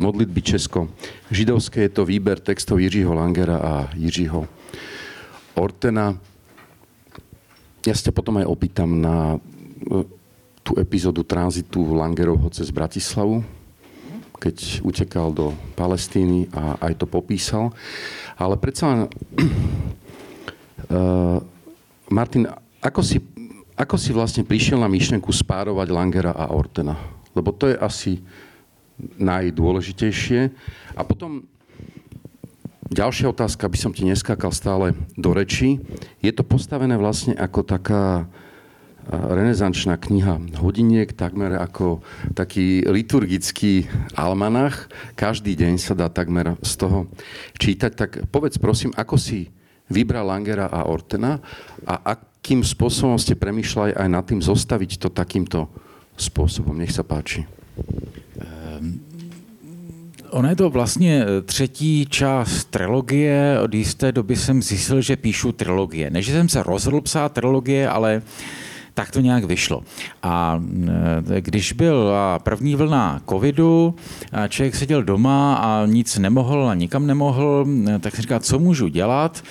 modlitby Česko. Židovské je to výber textov Jiřího Langera a Jiřího Ortena. Ja sa potom aj opýtam na e, tú epizódu tranzitu Langerovho cez Bratislavu, keď utekal do Palestíny a aj to popísal. Ale predsa uh, Martin, ako si, ako si vlastne prišiel na myšlenku spárovať Langera a Ortena? Lebo to je asi najdôležitejšie. A potom ďalšia otázka, aby som ti neskákal stále do reči. Je to postavené vlastne ako taká renesančná kniha hodiniek, takmer ako taký liturgický almanach. Každý deň sa dá takmer z toho čítať. Tak povedz prosím, ako si vybral Langera a Ortena a akým spôsobom ste premýšľali aj nad tým zostaviť to takýmto spôsobom. Nech sa páči. Um Ono je to vlastně eh, třetí část trilogie. Od jisté doby jsem zjistil, že píšu trilogie. Ne, že jsem se rozhodl psát trilogie, ale tak to nějak vyšlo. A eh, když byla první vlna covidu, a člověk seděl doma a nic nemohl a nikam nemohl, eh, tak si říká, co můžu dělat,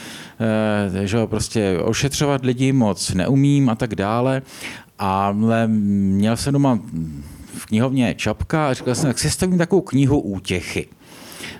že prostě ošetřovat lidi moc neumím a tak dále. Ale měl jsem doma v knihovně Čapka a říkal jsem, tak si stavím takovou knihu útěchy.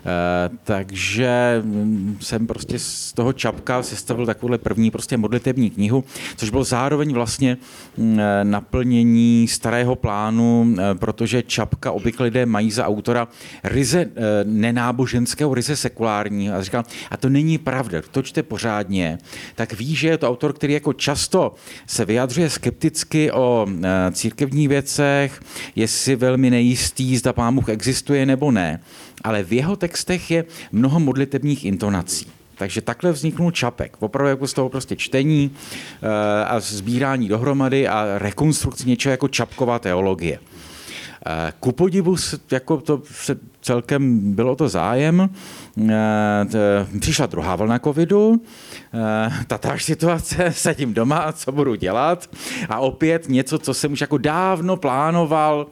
Eh, takže mm, jsem prostě z toho čapka sestavil takovouhle první prostě modlitební knihu, což bylo zároveň vlastně mm, eh, naplnění starého plánu, eh, protože čapka obvykle lidé mají za autora ryze nenáboženského, ryze sekulárního. A říkal, a to není pravda, to čte pořádně, tak ví, že je to autor, který jako často se vyjadřuje skepticky o církevních věcech, je si velmi nejistý, zda pán existuje nebo ne ale v jeho textech je mnoho modlitebních intonací. Takže takhle vzniknul Čapek. Opravdu jako z toho prostě čtení eh, a sbírání dohromady a rekonstrukce něčeho jako Čapková teologie. Eh, ku podivu, jako to se celkem bylo to zájem. Eh, přišla druhá vlna covidu, tatáž situace, sedím doma, co budu dělat a opět něco, co jsem už jako dávno plánoval,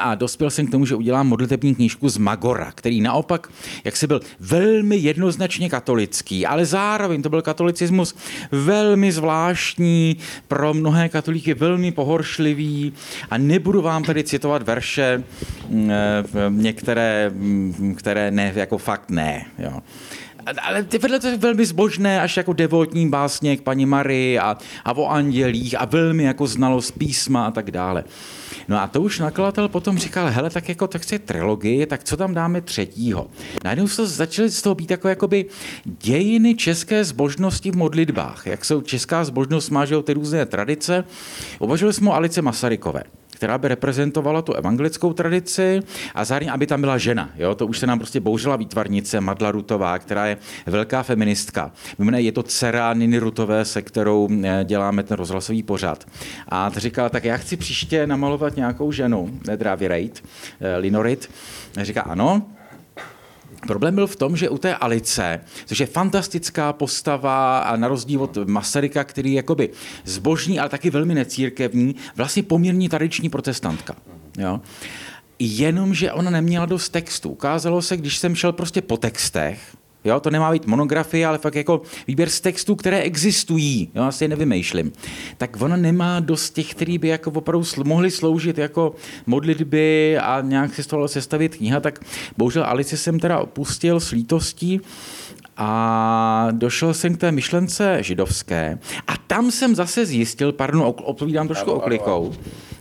a dospěl jsem k tomu, že udělám modlitební knížku z Magora, který naopak, jak se byl velmi jednoznačně katolický, ale zároveň to byl katolicismus velmi zvláštní, pro mnohé katolíky velmi pohoršlivý a nebudu vám tady citovat verše, mm, eh, některé, mm, které ne, jako fakt ne. Jo ale vedle to je velmi zbožné, až jako devotní básně k paní Marii a, a o andělích a velmi jako znalost písma a tak dále. No a to už nakladatel potom říkal, hele, tak jako tak je trilogie, tak co tam dáme třetího? Najednou se začaly z toho být jako jakoby dějiny české zbožnosti v modlitbách. Jak jsou česká zbožnost má, že ty různé tradice. Uvažovali jsme o Alice Masarykové která by reprezentovala tu evangelickou tradici a zároveň, aby tam byla žena. Jo? To už se nám prostě bouřila výtvarnice Madla Rutová, která je velká feministka. Mimo je to dcera Niny Rutové, se kterou eh, děláme ten rozhlasový pořad. A ta říkala, tak já chci příště namalovat nějakou ženu, Drávy Rejt, eh, Linorit. Říká, ano, Problém byl v tom, že u té Alice, což je fantastická postava a na rozdíl od Masaryka, který je jakoby zbožní, ale taky velmi necírkevní, vlastně poměrně tradiční protestantka. Jo? Jenomže ona neměla dost textu. Ukázalo se, když jsem šel prostě po textech, Jo, to nemá být monografie, ale fakt jako výběr z textů, které existují. Jo, asi je nevymýšlím. Tak ona nemá dost těch, který by jako opravdu mohli sloužit jako modlitby a nějak si z toho sestavit kniha, tak bohužel Alice jsem teda opustil s lítostí a došel jsem k té myšlence židovské a tam jsem zase zjistil, pardon, odpovídám trošku oklikou,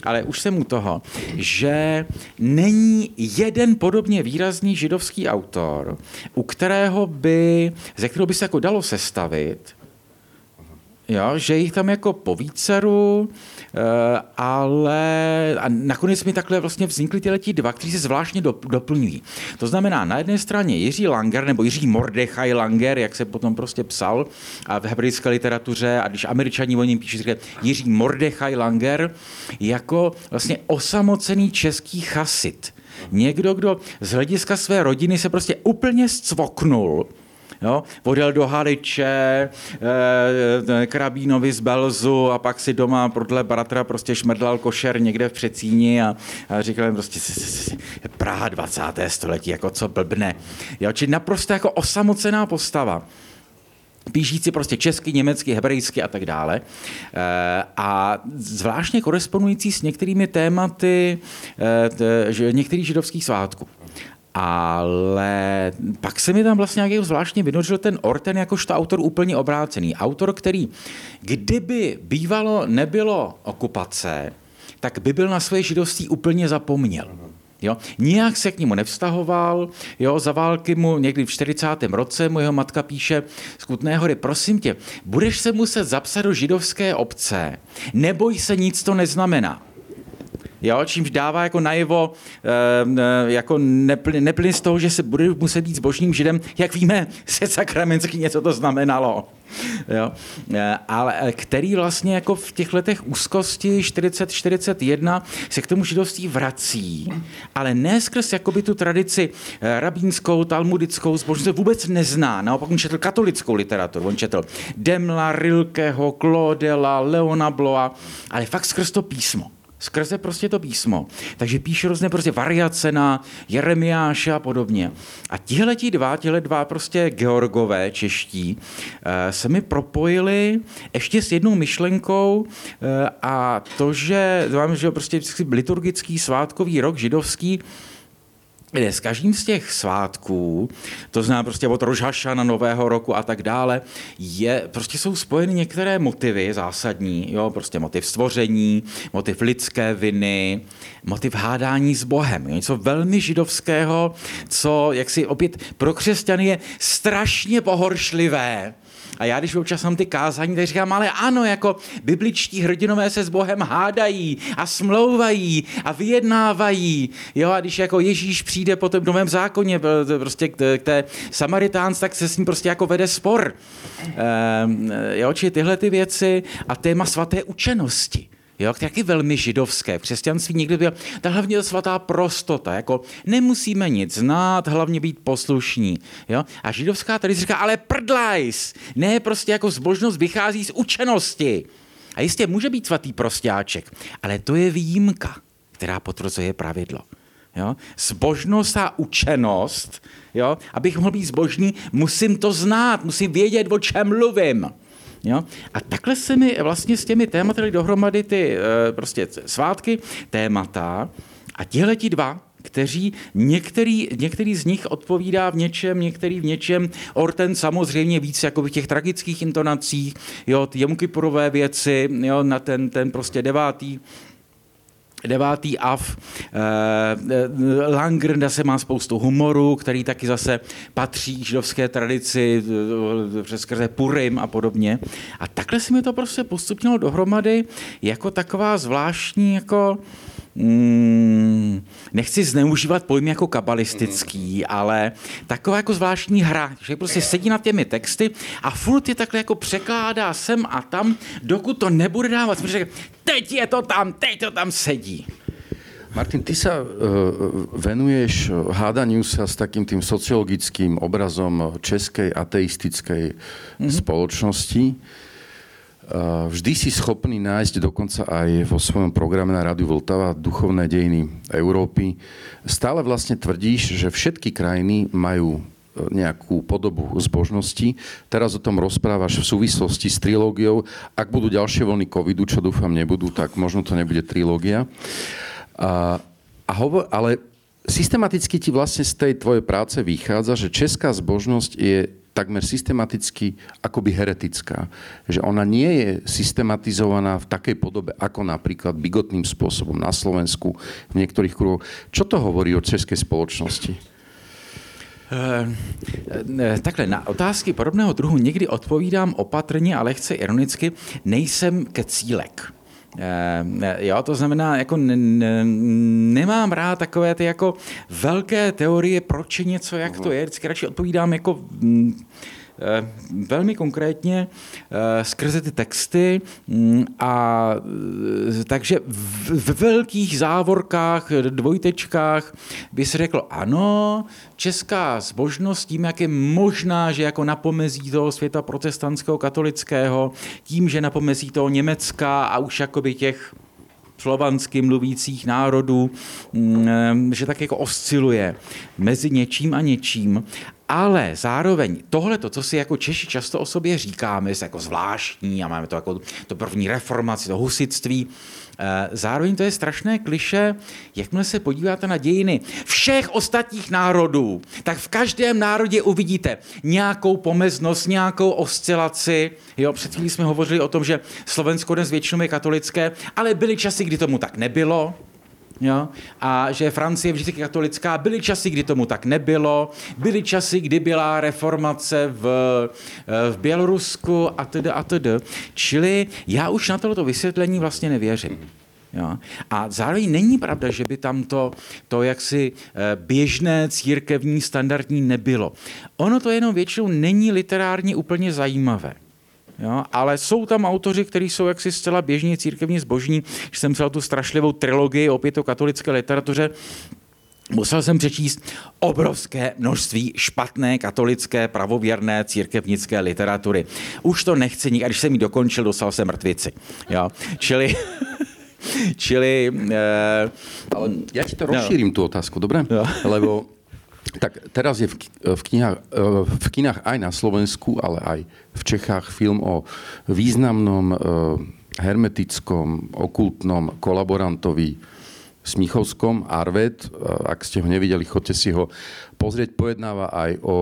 ale už jsem u toho, že není jeden podobně výrazný židovský autor, u kterého by, ze kterého by se jako dalo sestavit, jo, že jich tam jako po víceru, ale a nakonec mi takhle vlastně vznikly tyhle dva, kteří se zvláštně doplňují. To znamená, na jedné straně Jiří Langer, nebo Jiří Mordechai Langer, jak se potom prostě psal a v hebrejské literatuře, a když američani o něm píší, Jiří Mordechai Langer, jako vlastně osamocený český chasit. Někdo, kdo z hlediska své rodiny se prostě úplně zcvoknul, Jo? Odjel do Haliče, e, Krabínovi z Belzu a pak si doma podle bratra prostě šmrdlal košer někde v Přecíni a, a říkal jim prostě Praha 20. století, jako co blbne. Jo? Či naprosto jako osamocená postava píšící prostě česky, německy, hebrejsky a tak dále. Eh, a zvláštně korespondující s některými tématy eh, některých židovských svátků. Ale pak se mi tam vlastně nějaký zvláštně vynořil ten Orten jakožto autor úplně obrácený. Autor, který kdyby bývalo nebylo okupace, tak by byl na své židovství úplně zapomněl. Jo? Nijak se k němu nevztahoval, jo? za války mu někdy v 40. roce mu jeho matka píše z Kutné hory, prosím tě, budeš se muset zapsat do židovské obce, neboj se, nic to neznamená. Jo, čímž dává jako najevo, e, jako neplyn, neplyn z toho, že se bude muset být zbožným židem. Jak víme, se sakramentsky něco to znamenalo. Jo? Eh, ale eh, který vlastně jako v těch letech úzkosti 40-41 se k tomu židovství vrací, ale ne skrz jakoby tu tradici rabínskou, talmudickou, zbožnost vůbec nezná. Naopak on četl katolickou literaturu. On četl Demla, Rilkeho, Claudela, Leona Bloa, ale fakt skrz to písmo skrze prostě to písmo. Takže píše různé prostě variace na Jeremiáše a podobně. A tihle dva, tihle dva prostě georgové čeští eh, se mi propojili ještě s jednou myšlenkou eh, a to, že mám, že prostě liturgický svátkový rok židovský kde s každým z těch svátků, to znamená prostě od na Nového roku a tak dále, je, prostě jsou spojeny některé motivy zásadní, jo, prostě motiv stvoření, motiv lidské viny, motiv hádání s Bohem. Něco velmi židovského, co, jak si opět pro křesťany je strašně pohoršlivé, a já, když občas mám ty kázání, tak říkám, ale ano, jako bibličtí hrdinové se s Bohem hádají a smlouvají a vyjednávají. Jo, a když jako Ježíš přijde po tom novém zákoně prostě k té Samaritánc, tak se s ním prostě jako vede spor. Ehm, jo, či tyhle ty věci a téma svaté učenosti jo, taky velmi židovské. V křesťanství někdy byl, ta hlavně svatá prostota, jako nemusíme nic znát, hlavně být poslušní. Jo? A židovská tady říká, ale prdlajs, ne prostě jako zbožnost vychází z učenosti. A jistě může být svatý prostáček, ale to je výjimka, která potvrzuje pravidlo. Jo? Zbožnost a učenost, jo? abych mohl být zbožný, musím to znát, musím vědět, o čem mluvím. Jo? A takhle se mi vlastně s těmi tématy dohromady ty eh, prostě svátky, témata a tihleti dva, kteří některý, některý z nich odpovídá v něčem, některý v něčem. Orten samozřejmě víc jako v těch tragických intonacích, jo, ty Jomkypurové věci, jo, na ten, ten prostě devátý devátý AF, eh, Langren zase má spoustu humoru, který taky zase patří židovské tradici eh, přes skrze Purim a podobně. A takhle se mi to prostě postupnilo dohromady jako taková zvláštní jako mm, nechci zneužívat pojmy jako kabalistický, mm. ale taková jako zvláštní hra, že prostě sedí nad těmi texty a furt je takhle jako překládá sem a tam, dokud to nebude dávat. Řekl, teď je to tam, teď to tam sedí. Martin, ty sa uh, venuješ hádaniu sa s takým tým sociologickým obrazom českej ateistickej mm-hmm. spoločnosti. Vždy si schopný nájsť dokonca aj vo svojom programe na Rádiu Vltava duchovné dejiny Európy. Stále vlastne tvrdíš, že všetky krajiny majú e, nejakú podobu zbožnosti. Teraz o tom rozprávaš v súvislosti s trilógiou. Ak budú ďalšie vlny covidu, čo dúfam nebudú, tak možno to nebude trilógia. A, a hovor, ale systematicky ti vlastne z tej tvojej práce vychádza, že česká zbožnosť je takmer systematicky akoby heretická. Že ona nie je systematizovaná v takej podobe, ako napríklad bigotným spôsobom na Slovensku, v niektorých kruhoch. Čo to hovorí o českej spoločnosti? E, takhle, na otázky podobného druhu někdy odpovídám opatrně a lehce ironicky, nejsem kecílek. E, jo, to znamená, jako nemám rád takové ty jako velké teorie, proč je něco, jak to je. Vždycky radši odpovídám jako velmi konkrétně skrze ty texty mm, a takže v velkých závorkách, dvojtečkách by se řeklo ano, česká zbožnost tím, jak je možná, že jako napomezí toho světa protestantského, katolického, tím, že napomezí toho Německa a už jakoby těch slovansky mluvících národů, mm, že tak jako osciluje mezi něčím a něčím. Ale zároveň tohle, co si jako Češi často o sobě říkáme, je jako zvláštní a máme to jako to první reformaci, to husitství, Eh, zároveň to je strašné kliše, jakmile se podíváte na dějiny všech ostatních národů, tak v každém národě uvidíte nějakou pomeznost, nějakou oscilaci. Jo, před chvílí jsme hovořili o tom, že Slovensko dnes většinou je katolické, ale byly časy, kdy tomu tak nebylo. Jo? A že Francie vždycky katolická, byly časy, kdy tomu tak nebylo, byly časy, kdy byla reformace v, eh, v Bělorusku a tedy a tedy. Čili já už na tohoto vysvětlení vlastně nevěřím. Jo? A zároveň není pravda, že by tam to, to jaksi eh, běžné církevní standardní nebylo. Ono to jenom většinou není literárně úplně zajímavé. Jo? Ale jsou tam autoři, kteří jsou jaksi zcela běžně církevně zbožní. Když jsem psal tu strašlivou trilogii opět o katolické literatuře, musel jsem přečíst obrovské množství špatné katolické pravověrné církevnické literatury. Už to nechci nikdy, a když jsem ji dokončil, dostal jsem mrtvici. Jo? Čili... Čili... Uh, Ale ja ti to rozšírim, no. tú otázku, dobre? No. Lebo tak teraz je v, v, knihách, eh, v kinách aj na Slovensku, ale aj v Čechách film o významnom eh, hermetickom, okultnom kolaborantovi Smichovskom, Arvet. Ak ste ho nevideli, chodte si ho pozrieť. Pojednáva aj o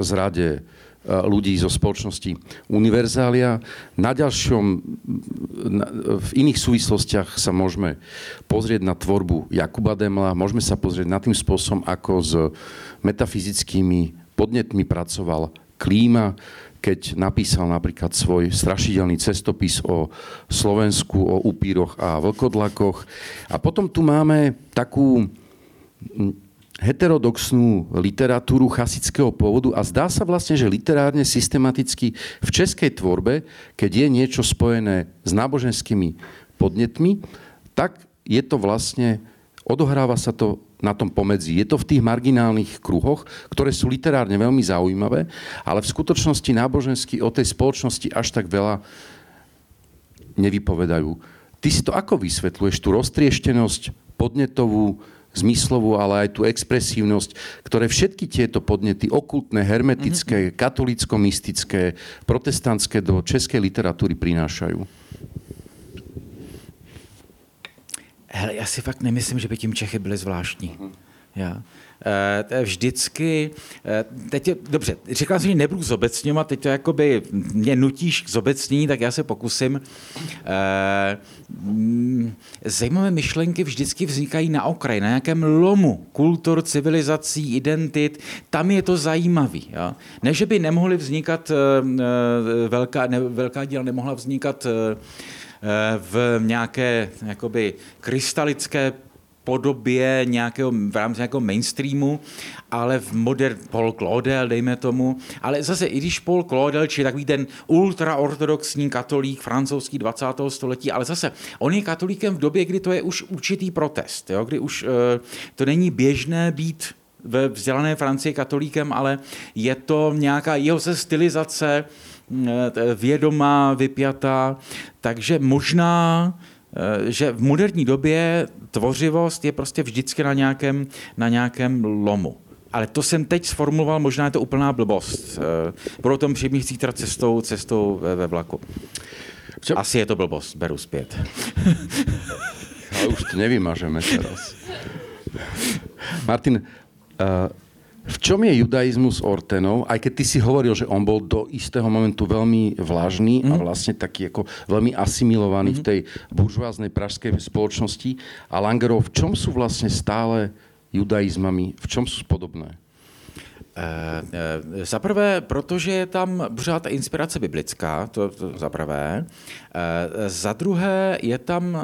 zrade ľudí zo spoločnosti Univerzália. Na ďalšom, v iných súvislostiach sa môžeme pozrieť na tvorbu Jakuba Demla, môžeme sa pozrieť na tým spôsobom, ako s metafyzickými podnetmi pracoval Klíma, keď napísal napríklad svoj strašidelný cestopis o Slovensku, o upíroch a vlkodlakoch. A potom tu máme takú heterodoxnú literatúru chasického pôvodu a zdá sa vlastne, že literárne systematicky v českej tvorbe, keď je niečo spojené s náboženskými podnetmi, tak je to vlastne, odohráva sa to na tom pomedzi. Je to v tých marginálnych kruhoch, ktoré sú literárne veľmi zaujímavé, ale v skutočnosti nábožensky o tej spoločnosti až tak veľa nevypovedajú. Ty si to ako vysvetľuješ, tú roztrieštenosť podnetovú, zmyslovú, ale aj tú expresívnosť, ktoré všetky tieto podnety, okultné, hermetické, mm-hmm. katolicko-mystické, protestantské do českej literatúry prinášajú? Hele, já si fakt nemyslím, že by tím Čechy byly zvláštní. Uh-huh. Já. E, vždycky, e, teď je, dobře, říkal jsem, že nebudu zobecňovat, teď to jakoby mě nutíš k zobecnění, tak já se pokusím. E, zajímavé myšlenky vždycky vznikají na okraji, na nějakém lomu kultur, civilizací, identit, tam je to zajímavý. Jo? Ne, že by nemohly vznikat, velká, ne, velká díla nemohla vznikat v nějaké jakoby, krystalické podobě nějakého, v rámci nějakého mainstreamu, ale v modern Paul Claudel, dejme tomu. Ale zase, i když Paul Claudel, či takový ten ultraortodoxní katolík francouzský 20. století, ale zase, on je katolíkem v době, kdy to je už určitý protest, jo? kdy už uh, to není běžné být ve vzdělané Francii katolíkem, ale je to nějaká jeho se stylizace eh, vědomá, vypjatá, takže možná že v moderní době tvořivost je prostě vždycky na nějakém, na nějakém lomu. Ale to jsem teď sformuloval, možná je to úplná blbost. Eh, Budu o tom přijít zítra cestou, cestou ve, ve vlaku. Čo? Asi je to blbost, beru zpět. Ale už to nevymažeme teraz. Martin, uh, v čom je judaizmus Ortenov, aj keď ty si hovoril, že on bol do istého momentu veľmi vlažný mm. a mhm. vlastne taký ako veľmi asimilovaný mm. v mhm. tej buržoáznej pražskej spoločnosti. A Langerov, v čom sú vlastne stále judaizmami, v čom sú podobné? E, e, za prvé, protože je tam pořád ta inspirace biblická, to, to za prvé. E, za druhé, je tam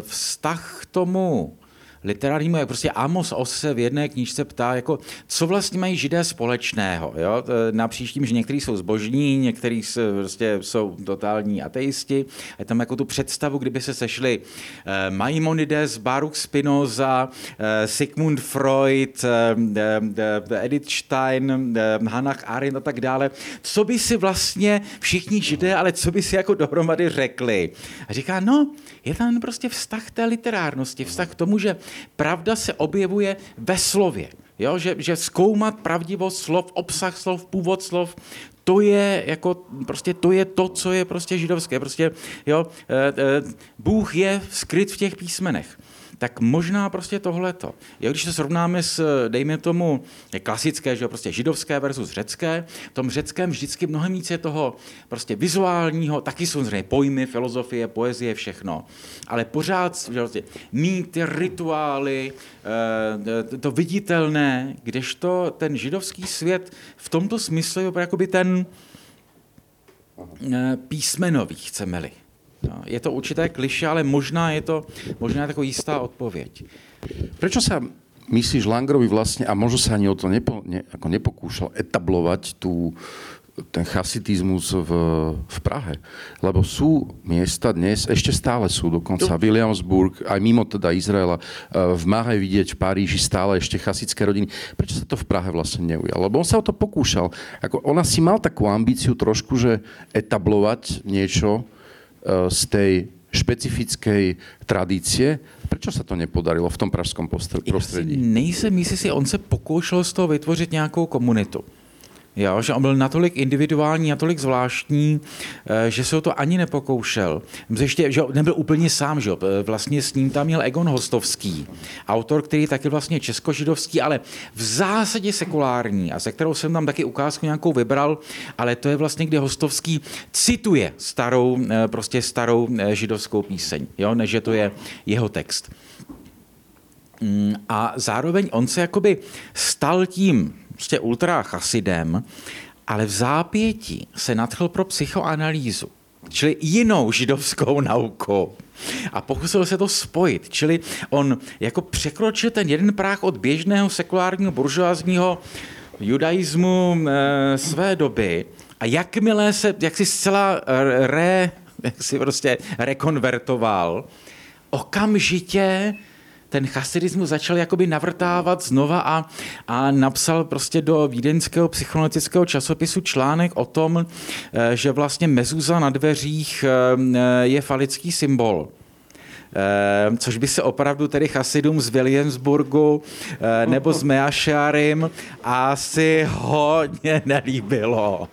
vztah k tomu literárnímu, jak prostě Amos Os se v jedné knížce ptá, jako, co vlastně mají židé společného. Jo? Na příštím, že někteří jsou zbožní, někteří prostě jsou totální ateisti. Je tam jako tu představu, kdyby se sešli eh, Maimonides, Baruch Spinoza, eh, Sigmund Freud, eh, Edith Stein, Hannah Arendt a tak dále. Co by si vlastně všichni židé, ale co by si jako dohromady řekli? A říká, no, je tam prostě vztah té literárnosti, vztah k tomu, že pravda se objevuje ve slově. Jo, že, že zkoumat pravdivost slov, obsah slov, původ slov, to je jako, prostě to je to, co je prostě židovské. Prostě, jo, eh, eh, Bůh je skryt v těch písmenech tak možná prostě tohleto. Jo, když se srovnáme s, dejme tomu, klasické, že jo, prostě židovské versus řecké, v tom řeckém vždycky mnohem víc je toho prostě vizuálního, taky jsou samozřejmě pojmy, filozofie, poezie, všechno. Ale pořád že prostě, mýty, rituály, eh, to viditelné, kdežto ten židovský svět v tomto smyslu je jakoby ten eh, písmenový, chceme-li. No, je to určité kliše, ale možná je to možná taková jistá odpověď. Prečo sa myslíš Langrovi vlastne, a možno sa ani o to nepo, ne, ako nepokúšal etablovať tú, ten chasitizmus v, v Prahe. Lebo sú miesta dnes, ešte stále sú dokonca Williamsburg, aj mimo teda Izraela, e, v Mahe vidieť v Paríži stále ešte chasické rodiny. Prečo sa to v Prahe vlastne neujalo? Lebo on sa o to pokúšal. Ako, ona si mal takú ambíciu trošku, že etablovať niečo, Eh, z tej špecifickej tradície. Prečo se to nepodarilo v tom pražském prostředí? Já si nejsem jistý, on se pokoušel z toho vytvořit nějakou komunitu. Jo, že on byl natolik individuální, natolik zvláštní, eh, že se o to ani nepokoušel. Ještě, že nebyl úplně sám, že vlastně s ním tam měl Egon Hostovský, autor, který je taky vlastně českožidovský, ale v zásadě sekulární a se kterou jsem tam taky ukázku nějakou vybral, ale to je vlastně, kde Hostovský cituje starou, eh, prostě starou eh, židovskou píseň, jo, než že to je jeho text. Mm, a zároveň on se jakoby stal tím prostě ultra chasidem, ale v zápětí se nadchl pro psychoanalýzu, čili jinou židovskou nauku. A pokusil se to spojit, čili on jako překročil ten jeden práh od běžného sekulárního buržoázního judaismu e, své doby a jakmile se jak si zcela re, jak si prostě rekonvertoval, okamžitě ten chasidismus začal jakoby navrtávat znova a, a napsal prostě do vídeňského psychologického časopisu článek o tom, eh, že vlastně mezuza na dveřích eh, je falický symbol. Eh, což by se opravdu tedy chasidům z Williamsburgu nebo z Meašarim asi hodně nelíbilo.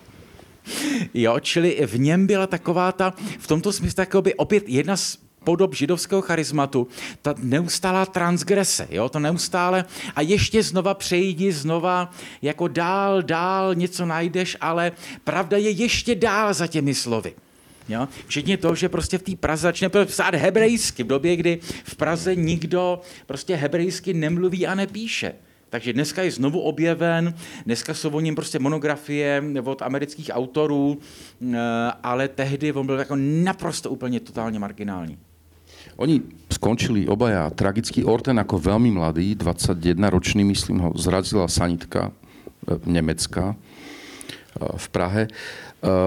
Jo, čili v něm byla taková ta, v tomto smyslu opět jedna z podob židovského charizmatu, ta neustálá transgrese, jo, to neustále a ještě znova přejdi, znova jako dál, dál něco najdeš, ale pravda je ještě dál za těmi slovy. Jo? Včetně toho, že prostě v té Praze začne psát hebrejsky, v době, kdy v Praze nikdo prostě hebrejsky nemluví a nepíše. Takže dneska je znovu objeven, dneska jsou o něm prostě monografie od amerických autorů, eh, ale tehdy on byl jako naprosto úplně totálně marginální. Oni skončili obaja tragický Orten ako veľmi mladý, 21 ročný, myslím ho, zrazila sanitka e, nemecká e, v Prahe. E,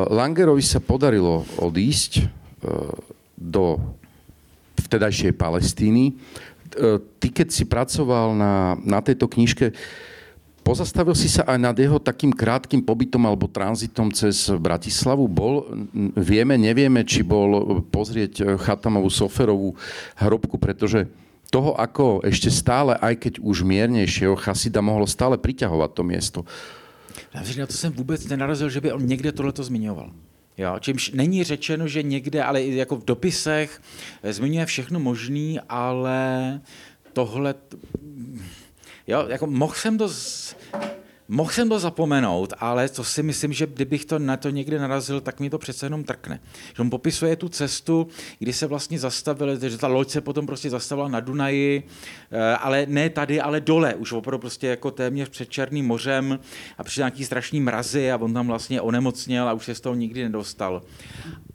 Langerovi sa podarilo odísť do vtedajšej Palestíny. Ty, keď si pracoval na, na tejto knižke, Pozastavil si sa aj nad jeho takým krátkým pobytom alebo tranzitom cez Bratislavu? Bol, vieme, nevieme, či bol pozrieť Chatamovú Soferovú hrobku, pretože toho, ako ešte stále, aj keď už miernejšieho chasida mohlo stále priťahovať to miesto. Na to jsem vůbec nenarazil, že by on někde tohleto zmiňoval. Jo, čímž není řečeno, že někde, ale jako v dopisech zmiňuje všechno možný, ale tohle Jo, jako mohl jsem to z... Mohl jsem to zapomenout, ale to si myslím, že kdybych to na to někde narazil, tak mi to přece jenom trkne. Že on popisuje tu cestu, kdy se vlastně zastavili, že ta loď se potom prostě zastavila na Dunaji, eh, ale ne tady, ale dole, už opravdu prostě jako téměř před Černým mořem a přišel nějaký strašný mrazy a on tam vlastně onemocněl a už se z toho nikdy nedostal.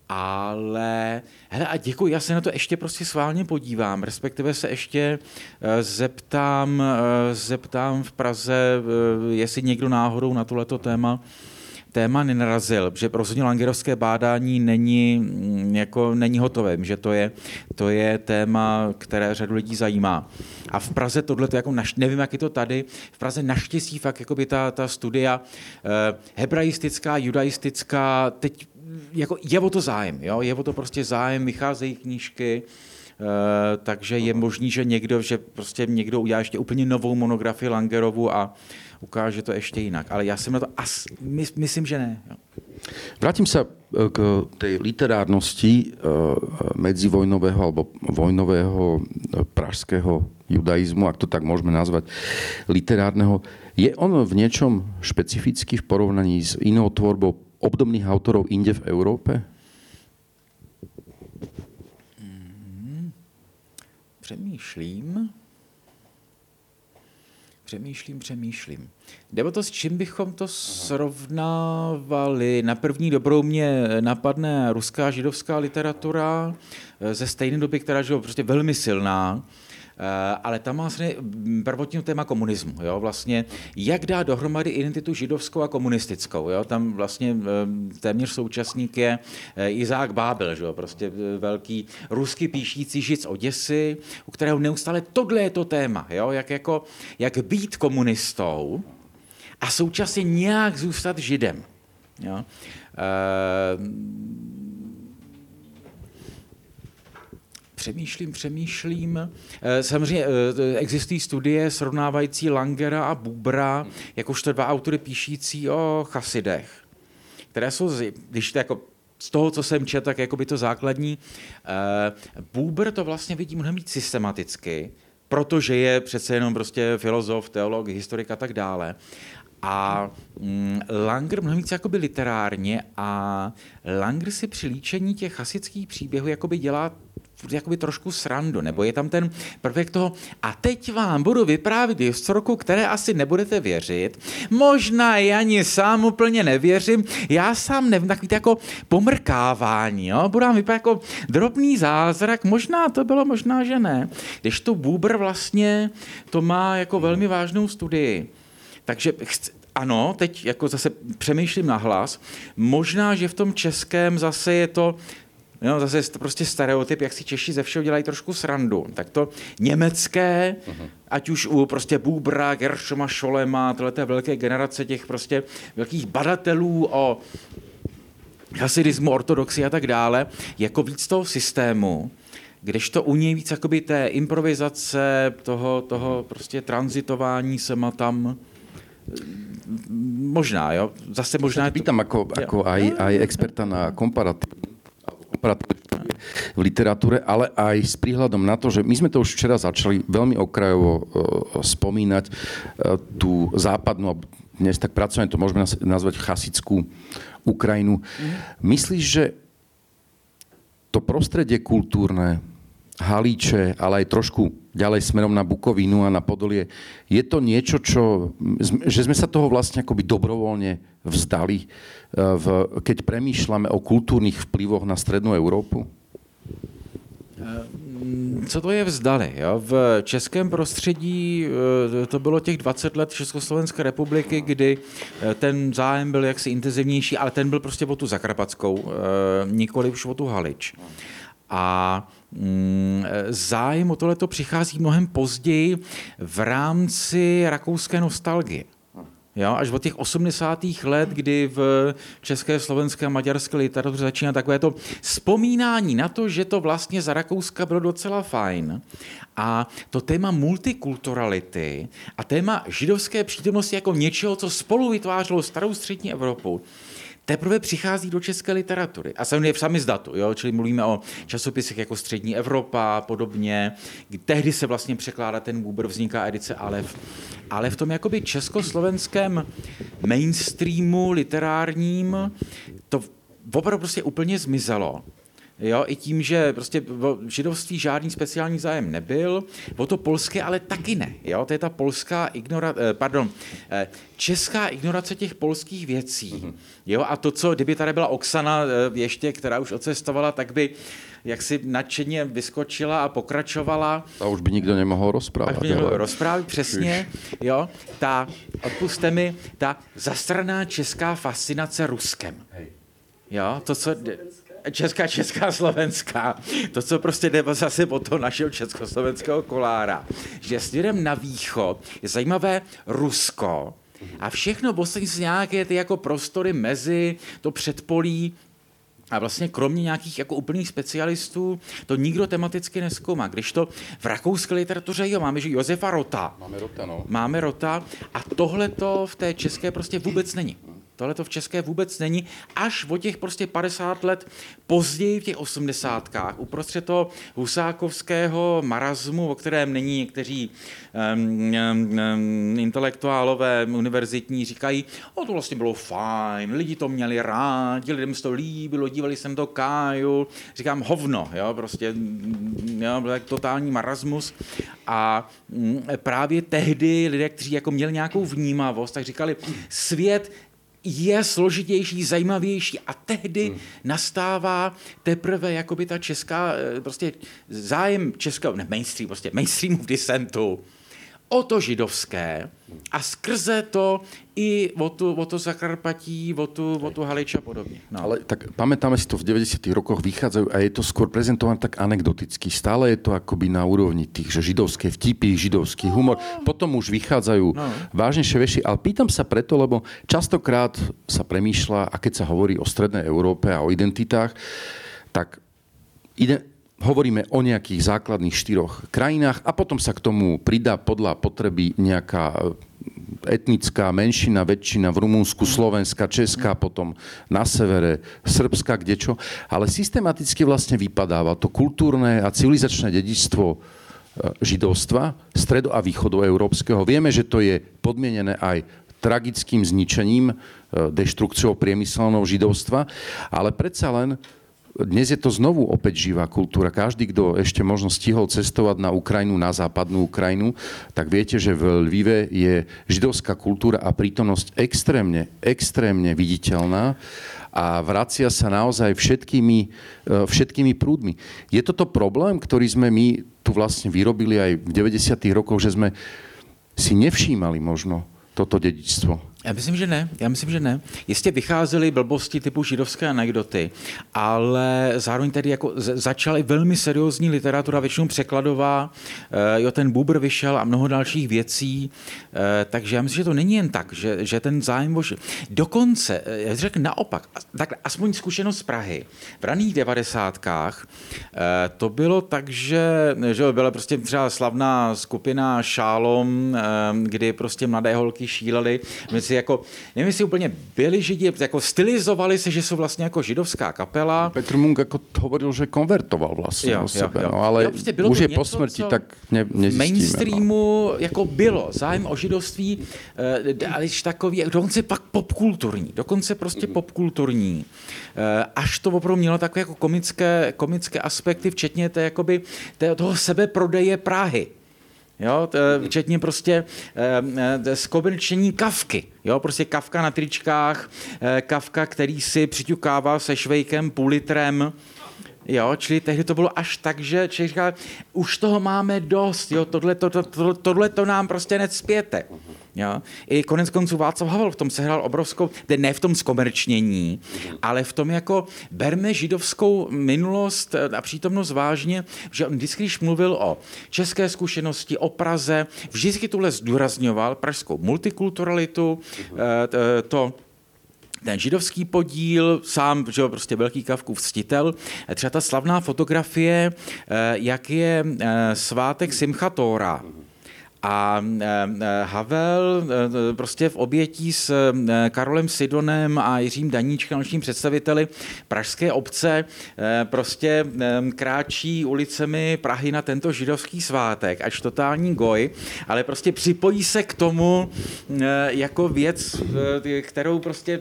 Ale, hele, a děkuji, já se na to ještě prostě sválně podívám, respektive se ještě uh, zeptám, uh, zeptám v Praze, uh, jestli někdo náhodou na tohleto téma téma nenarazil, že rozhodně langerovské bádání není, mm, jako, není hotové, že to je, to je téma, které řadu lidí zajímá. A v Praze tohle, jako naš, nevím, jak je to tady, v Praze naštěstí fakt jako by ta, ta studia eh, hebraistická, judaistická, teď jako je o to zájem, jo? je o to prostě zájem, vycházejí knížky, Uh, takže je možný, že někdo, že prostě někdo udělá ještě úplně novou monografii Langerovu a ukáže to ještě jinak. Ale já jsem na to as, my, myslím, že ne. Jo. Vrátim sa eh, k tej literárnosti eh, medzivojnového alebo vojnového pražského judaizmu, ak to tak môžeme nazvať, literárneho. Je on v niečom špecifický v porovnaní s inou tvorbou obdobných autorov inde v Európe? Hmm. Přemýšlím. Přemýšlím, přemýšlím. Jde o to, s čím bychom to srovnávali. Na první dobrou mě napadne ruská židovská literatura eh, ze stejné doby, která je prostě velmi silná. Eh, ale tam má vlastně prvotní téma komunismu. Jo? Vlastně, jak dá dohromady identitu židovskou a komunistickou. Jo? Tam vlastně eh, téměř současník je eh, Izák Bábel, že jo? prostě velký ruský píšící žid z Oděsy, u kterého neustále tohle je to téma. Jo? Jak, jako, jak být komunistou a současně nějak zůstat židem. Jo? Přemýšlím, přemýšlím. Eh, samozřejmě eh, existují studie srovnávající Langera a Bubra, jakožto dva autory píšící o chasidech, které jsou, když to jako z toho, co jsem četl, tak jako by to základní. Eh, Buber to vlastně vidí mnohem víc systematicky, protože je přece jenom prostě filozof, teolog, historik a tak dále. A mm, Langer mnohem víc jakoby literárně a Langer si při líčení těch chasických příběhů jakoby dělá jakoby trošku srandu, nebo je tam ten prvek toho, a teď vám budu vyprávět historku, které asi nebudete věřit, možná já ani sám úplně nevěřím, já sám nevím, takový jako pomrkávání, jo? budu vám vypadat jako drobný zázrak, možná to bylo, možná, že ne. Když to Buber vlastně to má jako velmi vážnou studii. Takže ano, teď jako zase přemýšlím na hlas, možná, že v tom českém zase je to No, zase je to prostě stereotyp, jak si Češi ze všeho dělají trošku srandu. Tak to německé, uh-huh. ať už u prostě Bubra, Gershoma, Šolema, tohle velké generace těch prostě velkých badatelů o hasidismu, ortodoxii a tak dále, jako víc toho systému, když to u něj víc jakoby té improvizace, toho, toho prostě transitování se má tam možná, jo. Zase možná... Pýtam ako, ako aj, aj experta na komparatív v literatúre, ale aj s príhľadom na to, že my sme to už včera začali veľmi okrajovo uh, spomínať uh, tú západnú, dnes tak pracujeme, to môžeme nazvať chasickú Ukrajinu. Mm. Myslíš, že to prostredie kultúrne, Halíče, ale aj trošku ďalej smerom na Bukovinu a na Podolie. Je to niečo, čo, že sme sa toho vlastne akoby dobrovoľne vzdali, e, v, keď premýšľame o kultúrnych vplyvoch na strednú Európu? E, co to je vzdali? Jo? V českém prostředí e, to bylo těch 20 let Československé republiky, kdy ten zájem byl jaksi intenzivnější, ale ten byl prostě o tu Zakrapackou, nikoli už o tu Halič. A zájem o tohleto přichází mnohem později v rámci rakouské nostalgie. Jo, až od těch 80. let, kdy v české, slovenské a maďarské literatuře začíná takové to vzpomínání na to, že to vlastně za Rakouska bylo docela fajn. A to téma multikulturality a téma židovské přítomnosti jako něčeho, co spolu vytvářelo starou střední Evropu, teprve přichází do české literatury. A samozřejmě v samizdatu, jo? čili mluvíme o časopisech jako Střední Evropa a podobně. Tehdy se vlastně překládá ten Buber, vzniká edice Alef. Ale v tom jakoby československém mainstreamu literárním to opravdu prostě úplně zmizelo. Jo, i tím, že prostě v židovství žádný speciální zájem nebyl, o to polské ale taky ne. Jo, to je ta polská ignorace, eh, pardon, eh, česká ignorace těch polských věcí. Mm-hmm. Jo, a to, co, kdyby tady byla Oksana eh, ještě, která už odcestovala, tak by jak si nadšeně vyskočila a pokračovala. A už by nikdo nemohl rozprávat. Už by nemohl rozprávat, přesně. Jo, ta, odpuste mi, ta zastraná česká fascinace Ruskem. Jo, to, co... Česká, česká, slovenská. To, co prostě jde zase o toho našeho československého kolára. Že směrem na východ je zajímavé Rusko, a všechno ostatní jsou nějaké ty jako prostory mezi to předpolí a vlastně kromě nějakých jako úplných specialistů to nikdo tematicky neskoumá. Když to v rakouské literatuře, jo, máme že Josefa Rota. Máme Rota, no. Máme Rota a tohle to v té české prostě vůbec není. Tohle to v České vůbec není. Až o těch prostě 50 let později v těch osmdesátkách, uprostřed toho husákovského marazmu, o kterém není někteří um, um, intelektuálové univerzitní říkají, o to vlastně bylo fajn, lidi to měli rádi, lidem se to líbilo, dívali jsem to Káju, říkám hovno, jo, prostě jo, byl tak totální marasmus a mm, právě tehdy lidé, kteří jako měli nějakou vnímavost, tak říkali, svět je složitější, zajímavější a tehdy hmm. nastává teprve jakoby ta česká, eh, prostě zájem českého, ne mainstream, prostě mainstreamu v disentu, o to židovské a skrze to i o, tu, o to Zakarpatí, o tu, o tu Halič a podobně. No. Ale tak pamätáme si to, v 90. rokoch vychádzajú a je to skôr prezentované tak anekdoticky. Stále je to akoby na úrovni tých, že židovské vtipy, židovský humor. Potom už vychádzajú no. vážnejšie veši. Ale pýtam sa preto, lebo častokrát sa premýšľa, a keď sa hovorí o Strednej Európe a o identitách, tak ide, hovoríme o nejakých základných štyroch krajinách a potom sa k tomu pridá podľa potreby nejaká e, etnická menšina, väčšina v Rumunsku, Slovenska, Česká, potom na severe, Srbska, kdečo. Ale systematicky vlastne vypadáva to kultúrne a civilizačné dedičstvo e, židovstva, stredo- a východoeurópskeho. Vieme, že to je podmienené aj tragickým zničením, e, deštrukciou priemyselnou židovstva, ale predsa len dnes je to znovu opäť živá kultúra. Každý, kto ešte možno stihol cestovať na Ukrajinu, na západnú Ukrajinu, tak viete, že v Lvive je židovská kultúra a prítomnosť extrémne, extrémne viditeľná a vracia sa naozaj všetkými, e, všetkými prúdmi. Je toto problém, ktorý sme my tu vlastne vyrobili aj v 90. rokoch, že sme si nevšímali možno toto dedičstvo? Já myslím, že ne. Já myslím, že ne. Jistě vycházely blbosti typu židovské anekdoty, ale zároveň tedy jako začaly velmi seriózní literatura, většinou překladová. E, jo, ten Bubr vyšel a mnoho dalších věcí. E, takže já myslím, že to není jen tak, že, že ten zájem o... Dokonce, eh, já řekl naopak, tak aspoň zkušenost z Prahy. V raných devadesátkách to bylo tak, že, že byla prostě třeba slavná skupina Šálom, kdy prostě mladé holky šílely mezi jako, nevím, jestli úplně byli židi, jako stylizovali se, že jsou vlastně jako židovská kapela. Petr Munk jako hovoril, že konvertoval vlastně jo, o sebe, jo, jo. No, ale jo, prostě už je po smrti, tak ne, nezjistíme. mainstreamu no. jako bylo zájem o židovství, uh, ale takový, dokonce pak popkulturní, dokonce prostě mm. popkulturní. Uh, až to opravdu mělo takové jako komické, komické aspekty, včetně té, jakoby, té, toho sebeprodeje Prahy. Jo, včetně prostě e, skobrčení kavky. Jo, prostě kavka na tričkách, e, kavka, který si přiťukává se švejkem, půl litrem, Jo, čili tehdy to bylo až tak, že člověk říkal, už toho máme dost, jo, tohle, to, to, to, tohle to nám prostě necpěte. Jo? I konec konců Václav Havel v tom sehrál obrovskou, ne v tom zkomerčnění, ale v tom jako berme židovskou minulost a přítomnost vážně, že on vždycky, když mluvil o české zkušenosti, o Praze, vždycky tuhle zdůrazňoval pražskou multikulturalitu, eh, to ten židovský podíl, sám, že jo, prostě velký kavkův ctitel, třeba ta slavná fotografie, eh, jak je eh, svátek Simchatora, a Havel prostě v obětí s Karolem Sidonem a Jiřím Daníčkem, dalším představiteli pražské obce, prostě kráčí ulicemi Prahy na tento židovský svátek, až totální goj, ale prostě připojí se k tomu jako věc, kterou prostě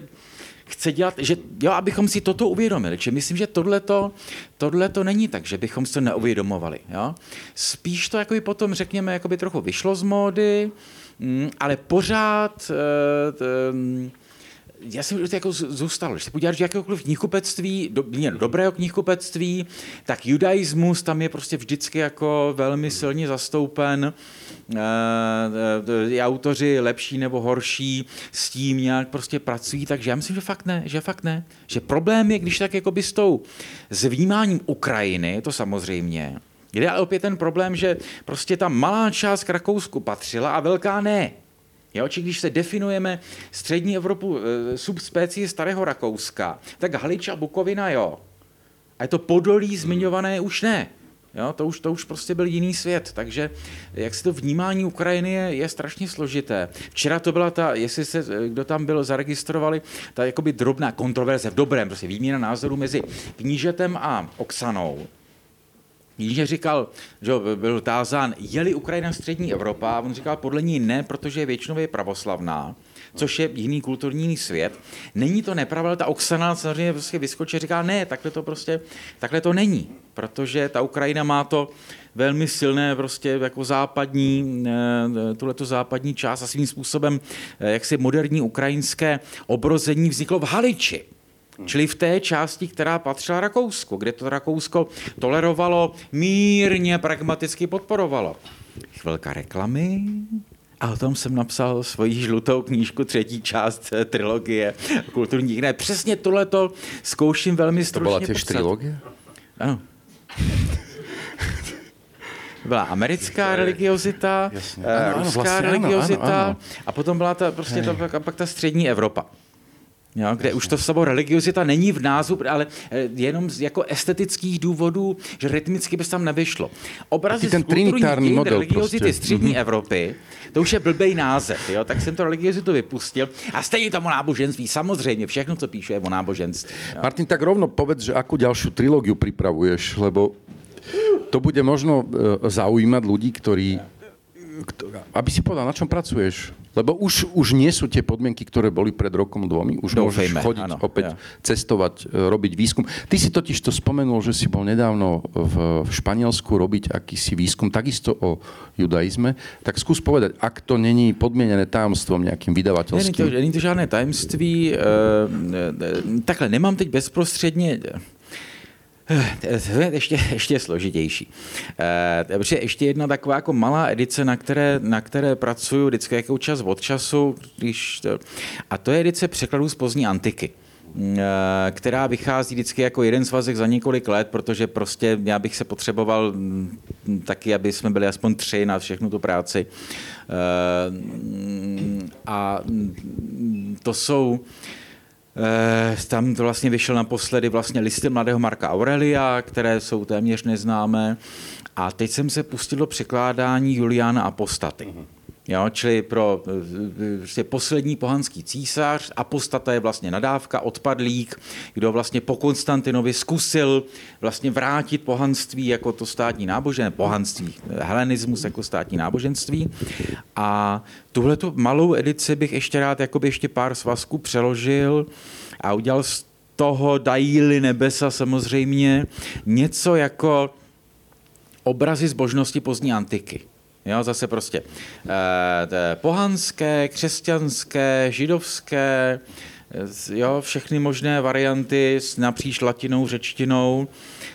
chce dělat, že jo, abychom si toto uvědomili. Čiže myslím, že tohle to není tak, že bychom si to neuvědomovali. Jo? Spíš to jakoby potom, řekněme, jakoby trochu vyšlo z módy, mm, ale pořád uh, já jsem jako zůstal, když se podíváš do jakéhokoliv knihkupectví, do, ne, dobrého knihkupectví, tak judaismus tam je prostě vždycky jako velmi silně zastoupen. E, autoři lepší nebo horší s tím nějak prostě pracují, takže já myslím, že fakt ne, že fakt ne. Že problém je, když tak jako by s tou s vnímáním Ukrajiny, to samozřejmě, je ale opět ten problém, že prostě ta malá část k Rakousku patřila a velká ne. Jo, či když se definujeme střední Evropu e, subspécie starého Rakouska, tak Halič a Bukovina jo. A je to podolí zmiňované už ne. Jo, to, už, to už prostě byl jiný svět, takže jak se to vnímání Ukrajiny je, je strašně složité. Včera to byla ta, jestli se, kdo tam byl, zaregistrovali, ta jakoby drobná kontroverze v dobrém, prostě výměna názorů mezi knížetem a Oksanou. Jíže říkal, že byl tázán, je-li Ukrajina střední Evropa, on říkal, podle ní ne, protože je většinově pravoslavná, což je jiný kulturní svět. Není to nepravda, ta Oksana samozřejmě prostě vyskočí a říká, ne, takhle to prostě, takhle to není, protože ta Ukrajina má to velmi silné prostě jako západní, eh, tuhleto západní část a svým způsobem, eh, jak si moderní ukrajinské obrození vzniklo v Haliči Čili v té části, která patřila Rakousku, kde to Rakousko tolerovalo, mírně, pragmaticky podporovalo. Chvilka reklamy, a o tom jsem napsal svoji žlutou knížku, třetí část trilogie kulturních. Ne, přesně tohleto zkouším velmi stručně To byla těž trilogie? Ano. Byla americká religiozita, Jasně. Eh, ano, ruská ano, vlastně, religiozita ano, ano, ano. a potom byla ta, prostě ta, pak ta střední Evropa jo, kde už to slovo religiozita není v názvu, ale eh, jenom z jako estetických důvodů, že rytmicky by se tam nevyšlo. Obrazy ten trinitární model religiozity prostě. střední mm-hmm. Evropy, to už je blbej název, jo, tak jsem to religiozitu vypustil. A stejně tomu náboženství, samozřejmě, všechno, co píše, je o náboženství. Jo. Martin, tak rovno povedz, že akú ďalšiu trilógiu pripravuješ, lebo to bude možno eh, zaujímať ľudí, ktorí aby si povedal, na čom pracuješ. Lebo už, už nie sú tie podmienky, ktoré boli pred rokom dvomi. Už Doufejme, môžeš chodiť áno, opäť, ja. cestovať, e, robiť výskum. Ty si totiž to spomenul, že si bol nedávno v, v Španielsku robiť akýsi výskum, takisto o judaizme. Tak skús povedať, ak to není podmienené tajemstvom nejakým vydavateľským. Není to, není to žádné tajemství. E, e, takhle, nemám teď bezprostředně ještě, ještě složitější. E, protože ještě jedna taková jako malá edice, na které, na které pracuju vždycky jako čas od času, když to, a to je edice překladů z pozdní antiky eh, která vychází vždycky jako jeden svazek za několik let, protože prostě já bych se potřeboval mm, taky, aby jsme byli aspoň tři na všechnu tu práci. Eh, a mm, to jsou Eh, tam to vlastně vyšel naposledy vlastně listy mladého Marka Aurelia, které jsou téměř neznámé. A teď jsem se pustil do překládání Juliana Apostaty. Jo, čili pro prostě poslední pohanský císař, apostata je vlastně nadávka, odpadlík, kdo vlastně po Konstantinovi zkusil vlastně vrátit pohanství jako to státní náboženství, pohanství, helenismus jako státní náboženství. A tuhle tu malou edici bych ještě rád jakoby ještě pár svazků přeložil a udělal z toho dají nebesa samozřejmě něco jako obrazy zbožnosti pozdní antiky. Jo, zase prostě eh, pohanské, křesťanské, židovské, eh, jo, všechny možné varianty s napříč latinou, řečtinou,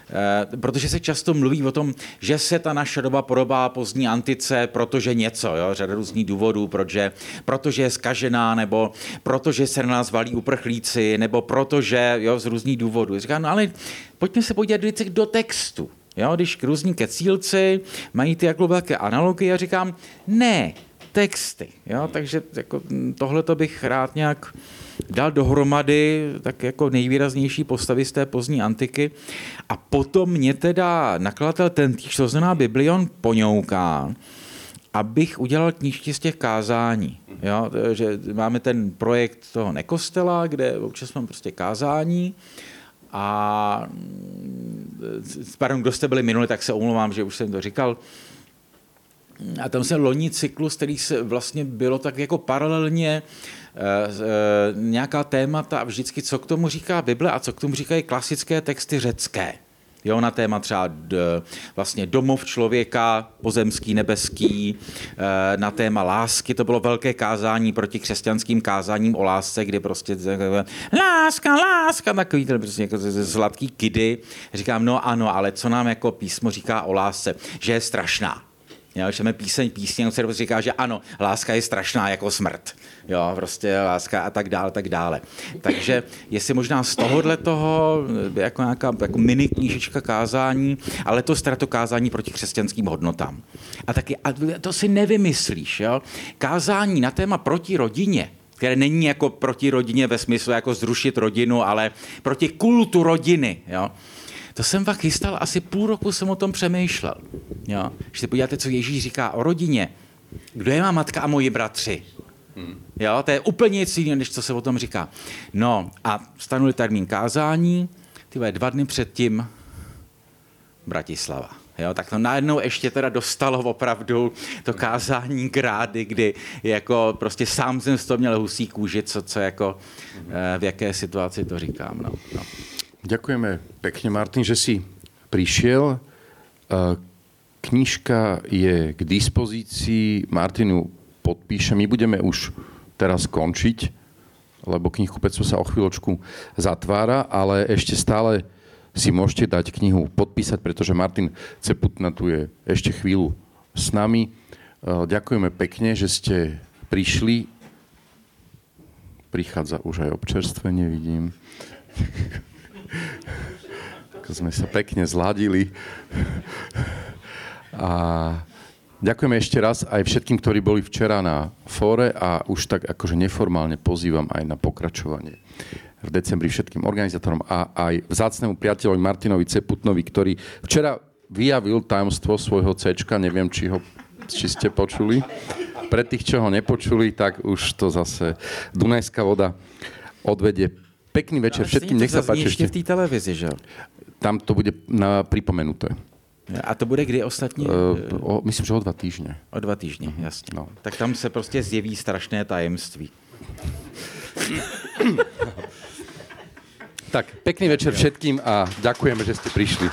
eh, protože se často mluví o tom, že se ta naše doba podobá pozdní antice, protože něco, jo, řada různých důvodů, protože, protože je skažená, nebo protože se na nás valí uprchlíci, nebo protože, jo, z různých důvodů. Říkám, no ale pojďme se podívat do textu. Jo, když různí kecílci mají ty jako velké analogie, já říkám, ne, texty. Jo, takže jako, tohle to bych rád nějak dal dohromady tak jako nejvýraznější postavy z té pozdní antiky. A potom mě teda nakladatel ten týž, to znamená Biblion, poňouká, abych udělal knížky z těch kázání. Jo, že máme ten projekt toho nekostela, kde občas mám prostě kázání a pardon, kdo jste byli minuli, tak se omlouvám, že už jsem to říkal. A tam se loní cyklus, který se vlastně bylo tak jako paralelně nějaká témata a vždycky, co k tomu říká Bible a co k tomu říkají klasické texty řecké. Jo, na téma třeba d, vlastně domov člověka, pozemský, nebeský, eh, na téma lásky, to bylo velké kázání proti křesťanským kázáním o lásce, kdy prostě láska, láska, takový ten prostě jako zlatý kidy. Říkám, no ano, ale co nám jako písmo říká o lásce? Že je strašná. Když máme píseň, písně, se říká, že ano, láska je strašná jako smrt. Jo, prostě láska a tak dále, tak dále. Takže jestli možná z tohohle toho, jako nějaká jako mini knížička kázání, ale to to kázání proti křesťanským hodnotám. A taky, a to si nevymyslíš, jo? Kázání na téma proti rodině, které není jako proti rodině ve smyslu jako zrušit rodinu, ale proti kultu rodiny, jo? To jsem fakt chystal, asi půl roku jsem o tom přemýšlel. Jo? Když se podíváte, co Ježíš říká o rodině, kdo je má matka a moji bratři? Hmm. Jo, to je úplně nic jiného, než co se o tom říká. No a stanuli termín kázání, ty dva dny předtím Bratislava. Jo, tak to najednou ještě teda dostalo opravdu to kázání grády, kdy jako prostě sám jsem z toho měl husí kůži, co, co jako, eh, v jaké situaci to říkám. No, no. Ďakujeme pekne, Martin, že si prišiel. Knižka je k dispozícii. Martinu podpíše. My budeme už teraz končiť, lebo knihkupectvo sa o chvíľočku zatvára, ale ešte stále si môžete dať knihu podpísať, pretože Martin Ceputna tu je ešte chvíľu s nami. Ďakujeme pekne, že ste prišli. Prichádza už aj občerstvenie, vidím. Ako sme sa pekne zladili. A ďakujeme ešte raz aj všetkým, ktorí boli včera na fóre a už tak akože neformálne pozývam aj na pokračovanie v decembri všetkým organizátorom a aj vzácnemu priateľovi Martinovi Ceputnovi, ktorý včera vyjavil tajomstvo svojho C, neviem, či, ho, či ste počuli. Pre tých, čo ho nepočuli, tak už to zase Dunajská voda odvedie Pekný večer všetkým, nech sa páči. Ešte v té televizi, že Tam to bude na, pripomenuté. A to bude kdy ostatní? Uh, o, myslím, že o dva týždne. O dva týždne, uh-huh. jasně. No. Tak tam se prostě zjeví strašné tajemství. tak, pekný večer všetkým a ďakujeme, že ste prišli.